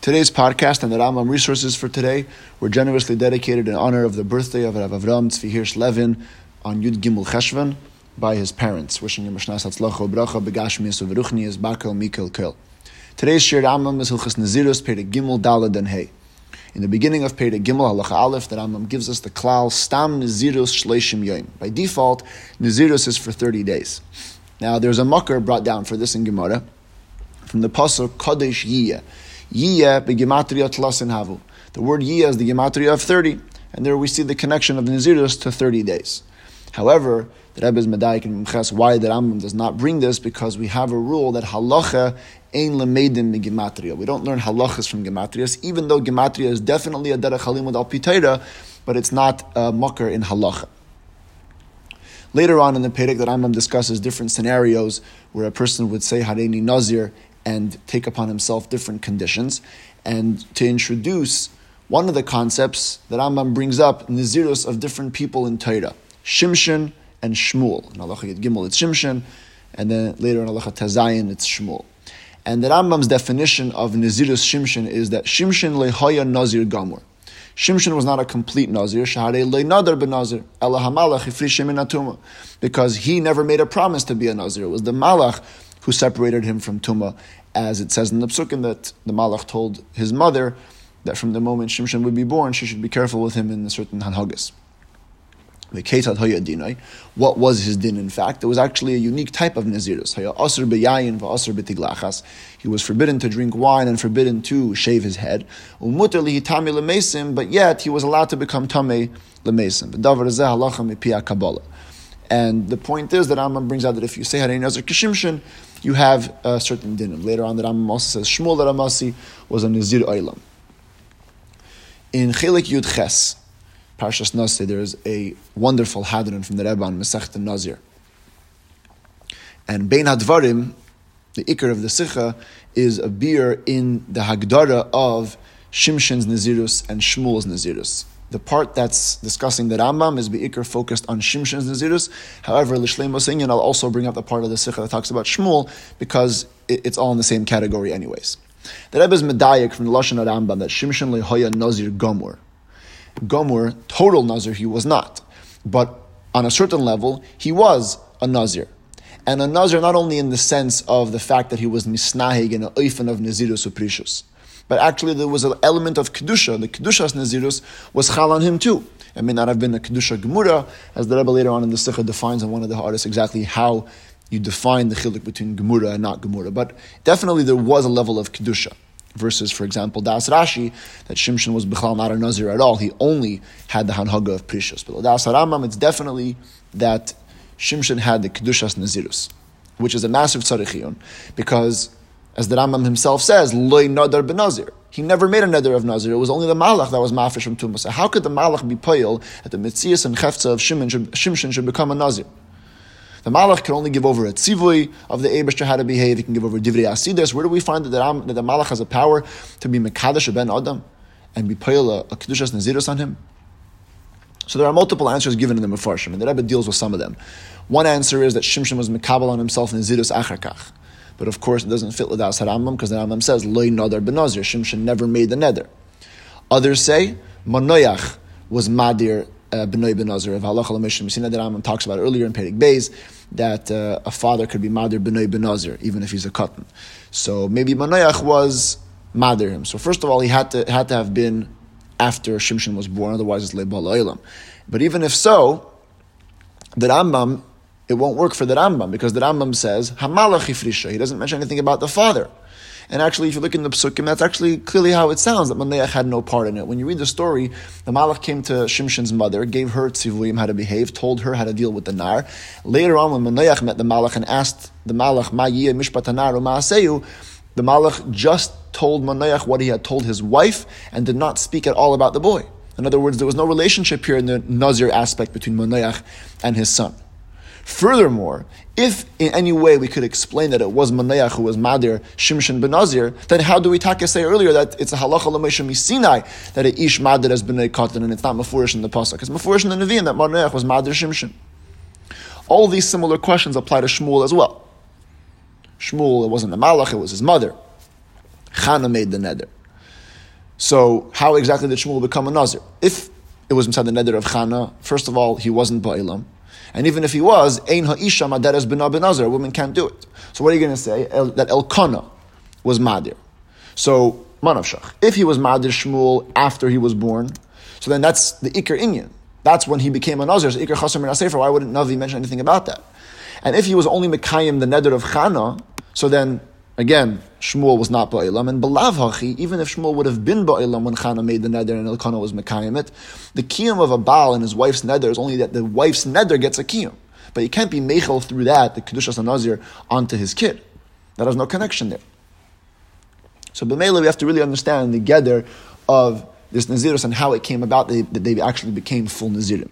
Today's podcast and the Rambam resources for today were generously dedicated in honor of the birthday of Rav Avram Tzvi Hirsch Levin on Yud Gimel Cheshvan by his parents, wishing him Mishnas Hatzlacha Bracha Begashmias Uvruchnias Bakel Mikel Kel. Today's shared Rambam is Hilchas Nazirus Pei Gimel Dalad and Hey. In the beginning of Pei Gimel Halacha Aleph, the Rambam gives us the klal Stam Nazirus Shleishim Yom. By default, Nazirus is for 30 days. Now, there's a mucker brought down for this in Gemara from the pasuk Kodesh Yiyah. Yiyah begematria tlasin havu. The word Yiyah is the gematria of 30, and there we see the connection of Nazirus to 30 days. However, the Rebbe is Medaik and Mches, why the Rambam does not bring this, because we have a rule that halacha ein lemedim gematria. We don't learn halachas from gematrias, even though gematria is definitely a derech halimud al pitaira, but it's not a mucker in halacha. Later on in the Perek, the Rambam discusses different scenarios where a person would say Hareini Nazir and take upon himself different conditions. And to introduce one of the concepts that Rambam brings up, Nazirus of different people in Torah, Shimshon and Shmuel. In Allah Gimel, it's Shimshon, and then later in Allah Tazayin, it's Shmuel. And the Rambam's definition of Nazirus Shimshon is that Shimshon lehaya Nazir Gamur. Shimshon was not a complete Nazir, Shahare le Nadar ben Nazir, Ela Hamalach Ifrishim because he never made a promise to be a Nazir. It was the Malach who separated him from Tuma, as it says in the Psukim that the Malach told his mother that from the moment Shimshon would be born, she should be careful with him in a certain Hanhagas. What was his din in fact? It was actually a unique type of Nazirus. He was forbidden to drink wine and forbidden to shave his head. But yet he was allowed to become Tameh Lemesim. And the point is that Rambam brings out that if you say Harei Nazir Kishimshin, you have a certain dinim. Later on, the Rambam also says Shmuel Ramasi was a Nazir Oilam. In Chelik Yud Ches, Parshas Nasir, there is a wonderful hadron from the Rebbe on Masech Nazir. And Bein Hadvarim, the ikar of the Sikha, is a beer in the Hagdara of Shimshon's Nazirus and Shmuel's Nazirus. The part that's discussing the Rambam is Be'ikr focused on Shimshon's Nazirus. However, Lishlem Mosinyan, I'll also bring up the part of the Sikha that talks about Shmuel because it's all in the same category anyways. The Rebbe is Medayik from the Lashon Rambam that Shimshon Lehoya Nazir Gomur. Gomer, total Nazir, he was not. But on a certain level, he was a Nazir. And a Nazir not only in the sense of the fact that he was misnahig and an oifen of Nazirus uprishus, but actually there was an element of Kedusha. The Kedushas Nazirus was chal on him too. It may not have been a Kedusha Gemura, as the Rebbe later on in the Sikha defines on one of the artists exactly how you define the chiluk between Gemura and not Gemura. But definitely there was a level of Kedusha versus, for example, Das Rashi, that Shimshon was Bechal not a Nazir at all. He only had the Hanhaga of Prishus. But Das Rambam, it's definitely that Shimshon had the Kedushas Nazirus, which is a massive tzarichiyun, because as the Rambam himself says, loy nadar benazir. He never made a nether of Nazir. It was only the Malach that was mafish from Tumah. So how could the Malach be poil that the Mitzias and Chefza of Shimon should, Shimshon should become a Nazir? The Malach can only give over a tzivui of the Abishter how to behave. He can give over divrei asidus. Where do we find that the, that the Malach has a power to be mekadosh ben adam and be payil a, a kedushas nazirus on him? So there are multiple answers given in the Mefarshim, and the Rebbe deals with some of them. One answer is that Shimshon was mekabel on himself in nazirus acharkach. But of course, it doesn't fit with Das Harambam because the Rambam says, Loi Nadar Benazir, Shimshon never made the nether. Others say, Manoyach was Madir uh, Benoy Benazir of Halacha Lamishim. We see that Rambam talks about earlier in Perik Beis that uh, a father could be Madir Benoy Benazir, even if he's a cotton. So maybe Manoyach was Madir him. So first of all, he had to, had to have been after Shimshon was born, otherwise it's Leibal Oilam. But even if so, the Rambam, it won't work for the Rambam because the Rambam says, Hamalach Ifrisha. He doesn't mention anything about the father. And actually, if you look in the psukim, that's actually clearly how it sounds, that Maneach had no part in it. When you read the story, the Malach came to Shimshon's mother, gave her tzivuyim how to behave, told her how to deal with the nar. Later on, when Maneach met the Malach and asked the Malach, Ma yiyeh mishpatanar ma'aseyu, the Malach just told Maneach what he had told his wife and did not speak at all about the boy. In other words, there was no relationship here in the Nazir aspect between Maneach and his son. Furthermore, if in any way we could explain that it was Maneach who was Madir Shimshon ben Nazir, then how do we take say earlier that it's a halacha l'meisha misinai that a ish Madir has been a katan and it's not mafurish in the pasuk? It's mafurish in the Nevi'im that Maneach was Madir Shimshon. All these similar questions apply to Shmuel as well. Shmuel, it wasn't the Malach, it was his mother. Chana made the nether. So how exactly did Shmuel become a Nazir? If it was inside the nether of Chana, first of all, he wasn't Ba'ilam. And even if he was, Ein Ha'isha Maderes Bina Nazir, a woman can't do it. So what are you going to say? El, that Elkanah was Madir. So, Manavshach. If he was Madir Shmuel after he was born, so then that's the Iker Inyan. That's when he became a Nazir. So Iker Chasim Sefer, why wouldn't Navi mention anything about that? And if he was only Mekayim, the nether of Chana, so then Again, Shmuel was not Ba'ilam, and Belav Hachi, even if Shmuel would have been Ba'ilam when Chana made the neder and Elkanah was Mekayim it, the kiyum of a Baal and his wife's neder is only that the wife's neder gets a kiyum. But he can't be Mechel through that, the Kedushas Nazir, onto his kid. That has no connection there. So B'mela, we have to really understand the gather of this Nazirus and how it came about that they, they actually became full Nazirim.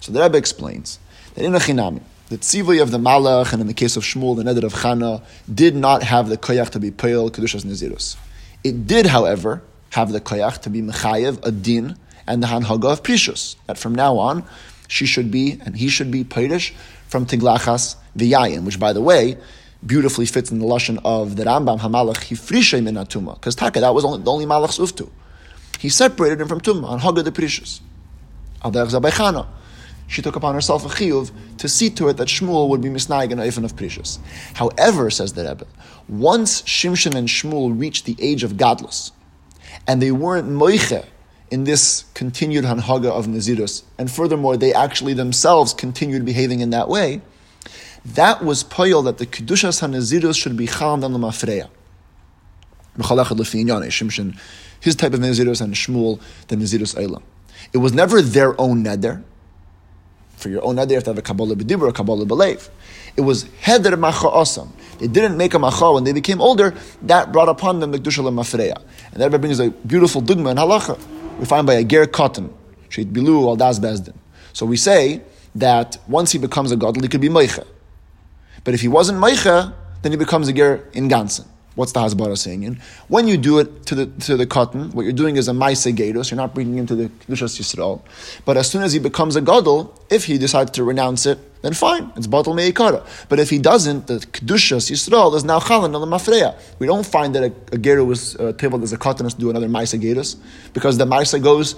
So the Rebbe explains that in a Chinami, the tzivui of the Malach and in the case of Shmuel, the Neder of Chana, did not have the koyach to be peil kedushas nazirus. It did, however, have the koyach to be mechayev a din and the hanhaga of prishus. That from now on, she should be and he should be peirish from tiglachas v'yayin, which, by the way, beautifully fits in the lashon of the Rambam Hamalach Hifrishay min because Taka that was only, the only Malach's uftu. He separated him from Tumah on Haga the Precious. Al Chana she took upon herself a chiyuv to see to it that Shmuel would be misnaig and oifen of precious. However, says the Rebbe, once Shimshon and Shmuel reached the age of godless, and they weren't moiche in this continued hanhaga of nazirus, and furthermore, they actually themselves continued behaving in that way, that was poyel that the kedushas hanazirus should be chalm on the mafreya. Eh, Shimshon, his type of nazirus, and Shmuel, the nazirus eilam. It was never their own neder for your own idea, you have to have a Kabbalah b'dibur, a Kabbalah b'leiv. It was heder macha osam. They didn't make a macha when they became older. That brought upon them the kedusha mafreya. And that brings a beautiful dugma in halacha. We find by a ger cotton, sheit bilu al das bezdin. So we say that once he becomes a godly, he could be meicha. But if he wasn't meicha, then he becomes a ger in gansen. What's the Hasbara saying? And When you do it to the to the cotton, what you're doing is a Maise Gatos, you're not bringing him to the Kedushas Yisrael. But as soon as he becomes a Gadol, if he decides to renounce it, then fine, it's Batal Meikara. But if he doesn't, the Kedushas Yisrael is now Chalan the Mafreya. We don't find that a, a Gero was uh, tabled as a cotton to do another Maise Gatos, because the Maise goes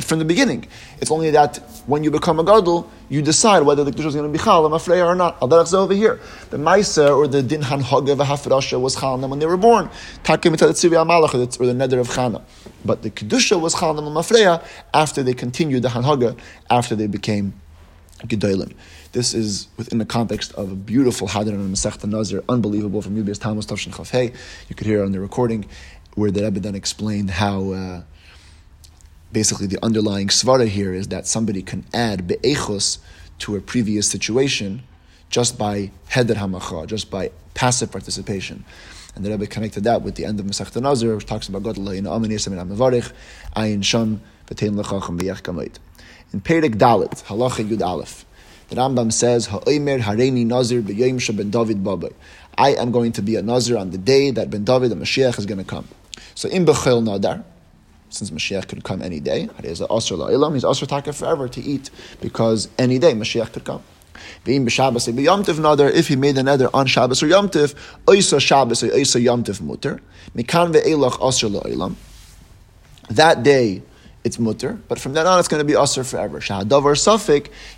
from the beginning. It's only that when you become a gadol, you decide whether the kedusha is going to be chal afreya or not. Al over here, the ma'aser or the din hanhaga v'hafrasha was chal when they were born. Takim amalach or the neder of chana. But the kedusha was chal afreya after they continued the hanhaga after they became gedolim. This is within the context of a beautiful hadran and Masechta Nazir, unbelievable from Yubias Tamas Tavshin Chafhei. You could hear it on the recording where the Rebbe then explained how. Uh, basically the underlying svara here is that somebody can add be'echos to a previous situation just by heder hamacha, just by passive participation. And the Rebbe connected that with the end of Masech Nazir, which talks about God in Amin Yisam and Amavarich, Ayin Sham, V'tein Lechacham B'yach Kamoit. In Perik Dalit, Halacha Yud Aleph, the Rambam says, Ha'omer Hareini Nazir B'yayim Ben David Babay. I am going to be a Nazir on the day that Ben David, the Mashiach, is going to come. So in Bechel Nadar, since Mashiach could come any day. He's Asr Taka forever to eat because any day Mashiach could come. If he made another on Shabbos or Yomtiv, Oisa Shabbos or Oisa Yomtiv Mutter, Mikan ve'elach Asr La'ilam. That day it's mutter, but from then on it's going to be usher forever. Shahadavar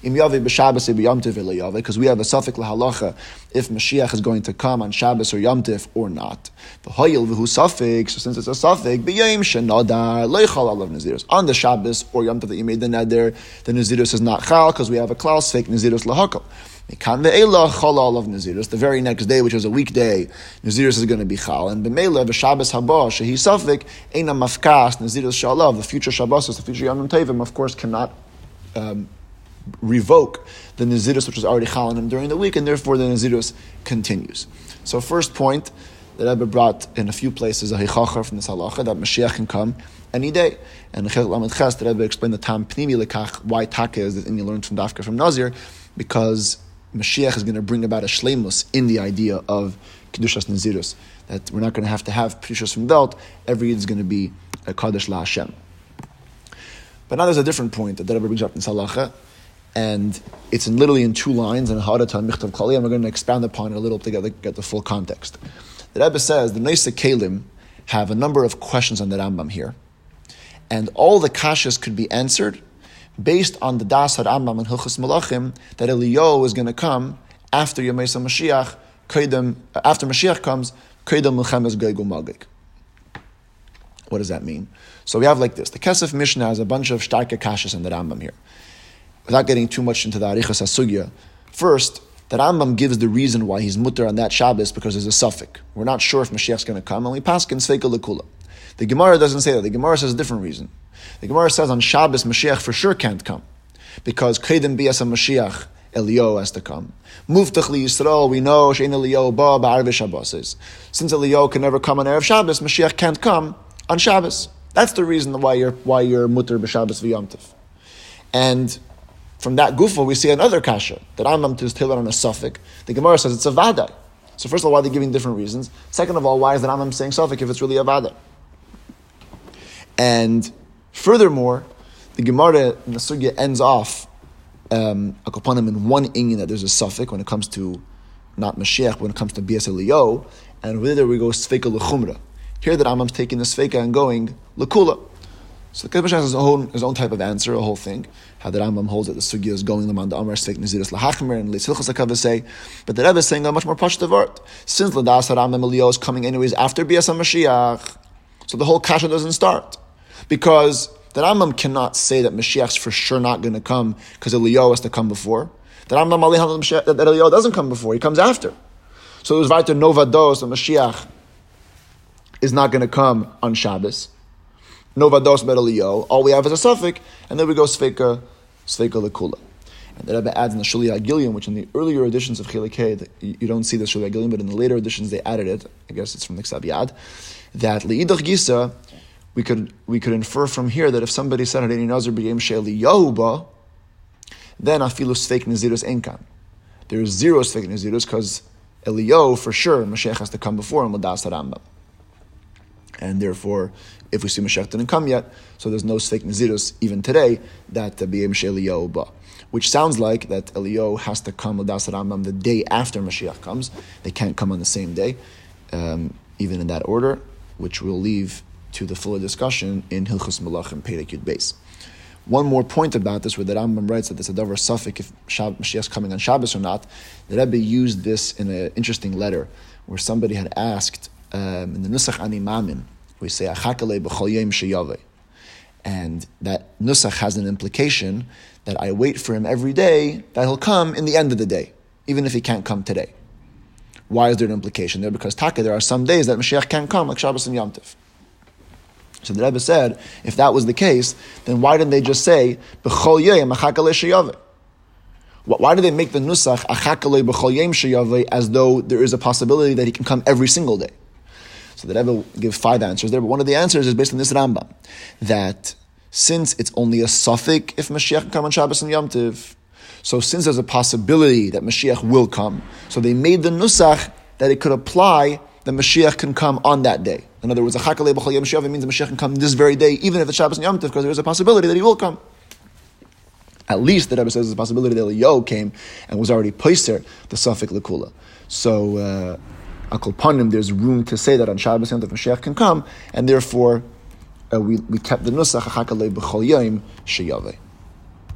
yavi, because we have a safik lahalacha if Mashiach is going to come on Shabbos or Yomtiv or not. V'hoyil v'hu safik, so since it's a safik, b'yayim shenadar leichal alav nazirus. On the Shabbos or Yomtiv that you made the neder, the nazirus is not chal because we have a klaus fake nazirus lahakal. The very next day, which was a weekday, Nazirus is going to be Chal. And B'meila, B'Shabbos Haba, Shehi Safik, Eina Mafkas, Nazirus Shalav, the future Shabbos, the future Yom Tevim, of course, cannot um, revoke the Nazirus, which was already Chal on him during the week, and therefore the Nazirus continues. So, first point that Rebbe brought in a few places a Hichachar from this halacha that Mashiach can come any day. And Chel Lamed Ches, the Rebbe explained the Tam Pnimi Lekach, why Taka is, and you learned from Dafka from Nazir, because Mashiach is going to bring about a shleimus in the idea of Kedushas Nazirus, that we're not going to have to have Prishas from belt, every is going to be a Kaddish La Hashem. But now there's a different point that the Rebbe brings up in Salacha, and it's in literally in two lines, and Haratan Michtav Kali, and we're going to expand upon it a little to get, get the full context. The Rebbe says the Neisa Kalim have a number of questions on the Rambam here. And all the kashas could be answered based on the Das Rambam and Hilchas Malachim that Eliyahu is going to come after Yemesa Mashiach, uh, after Mashiach comes, Kedem Milchemes Gog Magig. What does that mean? So we have like this. The Kesef Mishnah has a bunch of starke kashas in the Rambam here. Without getting too much into the Arichas Asugya, first, the Rambam gives the reason why he's mutter on that Shabbos because there's a suffix. We're not sure if Mashiach's going to come, and we pass in Sveika Lekula. The Gemara doesn't say that. The Gemara says a different reason. The Gemara says on Shabbos Mashiach for sure can't come because Kedem Bias Mashiach Elio has to come. Muftach li Yisrael, we know Shein Elio ba ba'arve Shabbos. Since Elio can never come on Erev Shabbos, Mashiach can't come on Shabbos. That's the reason why you're why you're mutter b'Shabbos v'yomtiv. And from that gufa, we see another kasha that Rambam is tailored on a suffix. The Gemara says it's a vada. So first of all, why are they giving different reasons? Second of all, why is the Rambam saying suffix if it's really a vada? And furthermore, the Gemara in the Sugya ends off um, Akopanim in one inyan that there's a suffix when it comes to not Mashiach, when it comes to Bias Eliyo, and with there we go Sfeika L'chumra. Here that Rambam's taking the Sfeika and going L'kula. So the Kedem has his own, his own type of answer, a whole thing. How the Rambam holds that the Sugya is going them on the Amar Sfeik Naziris Lahachmer and Leitz Hilchas say, but the Rebbe is saying a much more pashtav art. Since Ladas Rambam Eliyo is coming anyways after Bias Mashiach, so the whole kasha doesn't start. Because the Rambam cannot say that Mashiach's for sure not going to come because Eliyahu has to come before. The Rambam that Eliyahu doesn't come before; he comes after. So it was weiter Nova Dos, the Mashiach is not going to come on Shabbos. Nova Dos Bet All we have is a suffix, and then we go Sveka, Sveka Lekula. And the Rebbe adds in the Shuli Agilium, which in the earlier editions of Chilik you don't see the Shuli Agilium, but in the later editions they added it. I guess it's from the Ksab Yad. That Leidach Gisa, we could we could infer from here that if somebody said Harini Nazir b'yem she'eli Yahuba, then afilu sfeik nazirus enkan. There is zero sfeik nazirus because Elio for sure Mashiach has to come before him ladas Rambam, and therefore if we see Mashiach didn't come yet, so there's no sfeik nazirus even today that b'yem she'eli Yahuba. Which sounds like that Elio has to come ladas Rambam the day after Mashiach comes. They can't come on the same day, um, even in that order, which we'll leave to the fuller discussion in Hilchus Malachim Perek Yud Beis. One more point about this, where the Rambam writes that there's a davar suffix if Mashiach is coming on Shabbos or not. The Rebbe used this in an interesting letter where somebody had asked um, in the Nusach Ani Mamin, we say Achakale b'chol yom sheyave, and that Nusach has an implication that I wait for him every day that he'll come in the end of the day, even if he can't come today. Why is there an implication there? Because Taka, there are some days that Mashiach can't come, like Shabbos and Yom Tov. So the Rebbe said, if that was the case, then why didn't they just say, B'chol yom Why did they make the nusach as though there is a possibility that he can come every single day? So the Rebbe give five answers there, but one of the answers is based on this Rambam, that since it's only a suffix if Mashiach can come on Shabbos and Yom Tiv, so since there's a possibility that Mashiach will come, so they made the nusach that it could apply that Mashiach can come on that day. In other words, a Chakalei B'chol Yom Shav means the Mashiach can come this very day, even if it's Shabbos and Yom Tov, because there is a possibility that he will come. At least the Rebbe says there's a possibility that Eliyahu came and was already there, the suffix Lekula. So, uh, Akol Panim, there's room to say that on Shabbos Yom Tov Mashiach can come, and therefore uh, we, we kept the Nusach Chakalei B'chol Yom Sheyaveh.